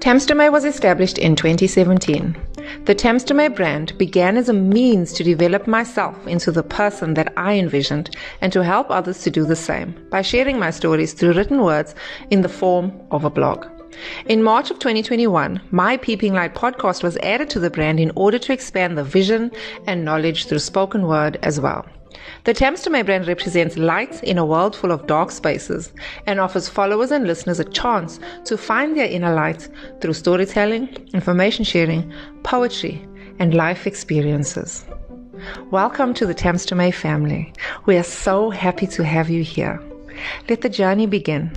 Thames was established in 2017. The Thames brand began as a means to develop myself into the person that I envisioned and to help others to do the same by sharing my stories through written words in the form of a blog. In March of 2021, my Peeping Light podcast was added to the brand in order to expand the vision and knowledge through spoken word as well. The Thames to May brand represents light in a world full of dark spaces and offers followers and listeners a chance to find their inner light through storytelling, information sharing, poetry, and life experiences. Welcome to the Thames to May family. We are so happy to have you here. Let the journey begin.